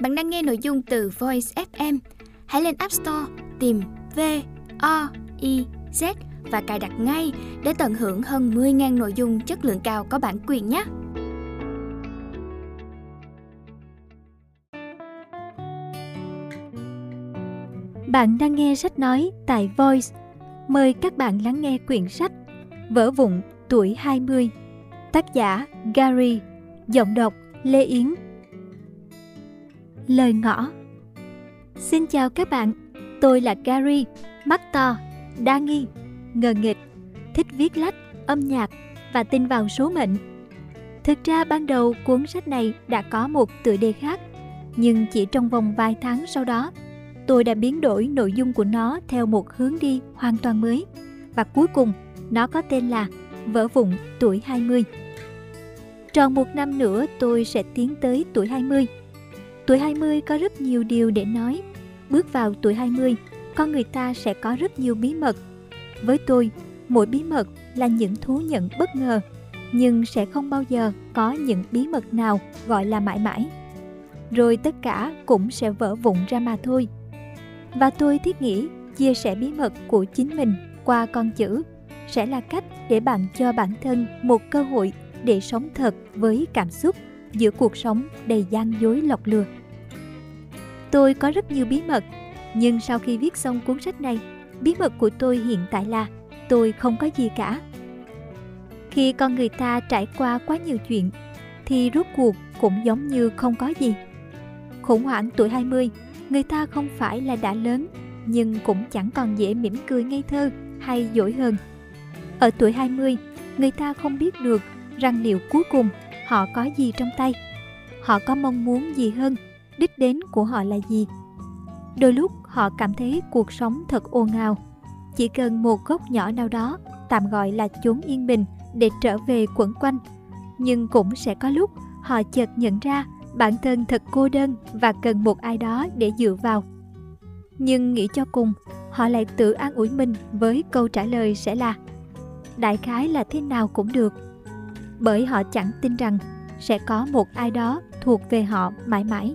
Bạn đang nghe nội dung từ Voice FM. Hãy lên App Store tìm V O I Z và cài đặt ngay để tận hưởng hơn 10.000 nội dung chất lượng cao có bản quyền nhé. Bạn đang nghe sách nói tại Voice. Mời các bạn lắng nghe quyển sách Vỡ vụn tuổi 20. Tác giả Gary, giọng đọc Lê Yến. Lời ngõ Xin chào các bạn, tôi là Gary, mắt to, đa nghi, ngờ nghịch, thích viết lách, âm nhạc và tin vào số mệnh. Thực ra ban đầu cuốn sách này đã có một tựa đề khác, nhưng chỉ trong vòng vài tháng sau đó, tôi đã biến đổi nội dung của nó theo một hướng đi hoàn toàn mới và cuối cùng nó có tên là Vỡ vụn tuổi 20. Tròn một năm nữa tôi sẽ tiến tới tuổi 20 Tuổi 20 có rất nhiều điều để nói. Bước vào tuổi 20, con người ta sẽ có rất nhiều bí mật. Với tôi, mỗi bí mật là những thú nhận bất ngờ, nhưng sẽ không bao giờ có những bí mật nào gọi là mãi mãi. Rồi tất cả cũng sẽ vỡ vụn ra mà thôi. Và tôi thiết nghĩ chia sẻ bí mật của chính mình qua con chữ sẽ là cách để bạn cho bản thân một cơ hội để sống thật với cảm xúc giữa cuộc sống đầy gian dối lọc lừa. Tôi có rất nhiều bí mật, nhưng sau khi viết xong cuốn sách này, bí mật của tôi hiện tại là tôi không có gì cả. Khi con người ta trải qua quá nhiều chuyện, thì rốt cuộc cũng giống như không có gì. Khủng hoảng tuổi 20, người ta không phải là đã lớn, nhưng cũng chẳng còn dễ mỉm cười ngây thơ hay dỗi hơn. Ở tuổi 20, người ta không biết được rằng liệu cuối cùng họ có gì trong tay? Họ có mong muốn gì hơn? Đích đến của họ là gì? Đôi lúc họ cảm thấy cuộc sống thật ồn ào. Chỉ cần một góc nhỏ nào đó, tạm gọi là chốn yên bình để trở về quẩn quanh. Nhưng cũng sẽ có lúc họ chợt nhận ra bản thân thật cô đơn và cần một ai đó để dựa vào. Nhưng nghĩ cho cùng, họ lại tự an ủi mình với câu trả lời sẽ là, đại khái là thế nào cũng được bởi họ chẳng tin rằng sẽ có một ai đó thuộc về họ mãi mãi.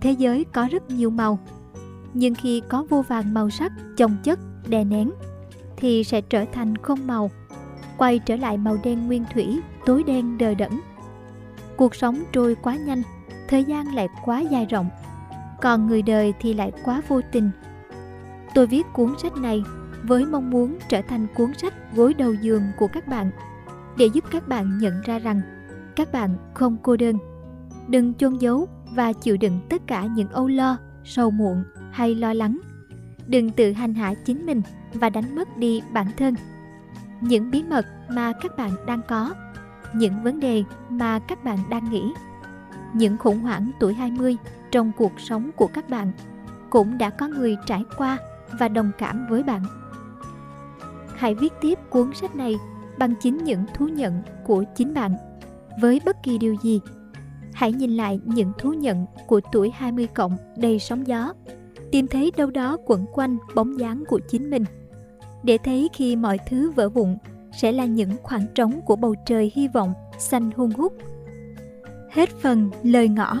Thế giới có rất nhiều màu, nhưng khi có vô vàng màu sắc chồng chất, đè nén, thì sẽ trở thành không màu, quay trở lại màu đen nguyên thủy, tối đen đờ đẫn. Cuộc sống trôi quá nhanh, thời gian lại quá dài rộng, còn người đời thì lại quá vô tình. Tôi viết cuốn sách này với mong muốn trở thành cuốn sách gối đầu giường của các bạn để giúp các bạn nhận ra rằng các bạn không cô đơn. Đừng chôn giấu và chịu đựng tất cả những âu lo, sầu muộn hay lo lắng. Đừng tự hành hạ chính mình và đánh mất đi bản thân. Những bí mật mà các bạn đang có, những vấn đề mà các bạn đang nghĩ, những khủng hoảng tuổi 20 trong cuộc sống của các bạn cũng đã có người trải qua và đồng cảm với bạn. Hãy viết tiếp cuốn sách này bằng chính những thú nhận của chính bạn. Với bất kỳ điều gì, hãy nhìn lại những thú nhận của tuổi 20 cộng đầy sóng gió, tìm thấy đâu đó quẩn quanh bóng dáng của chính mình. Để thấy khi mọi thứ vỡ vụn sẽ là những khoảng trống của bầu trời hy vọng xanh hung hút. Hết phần lời ngõ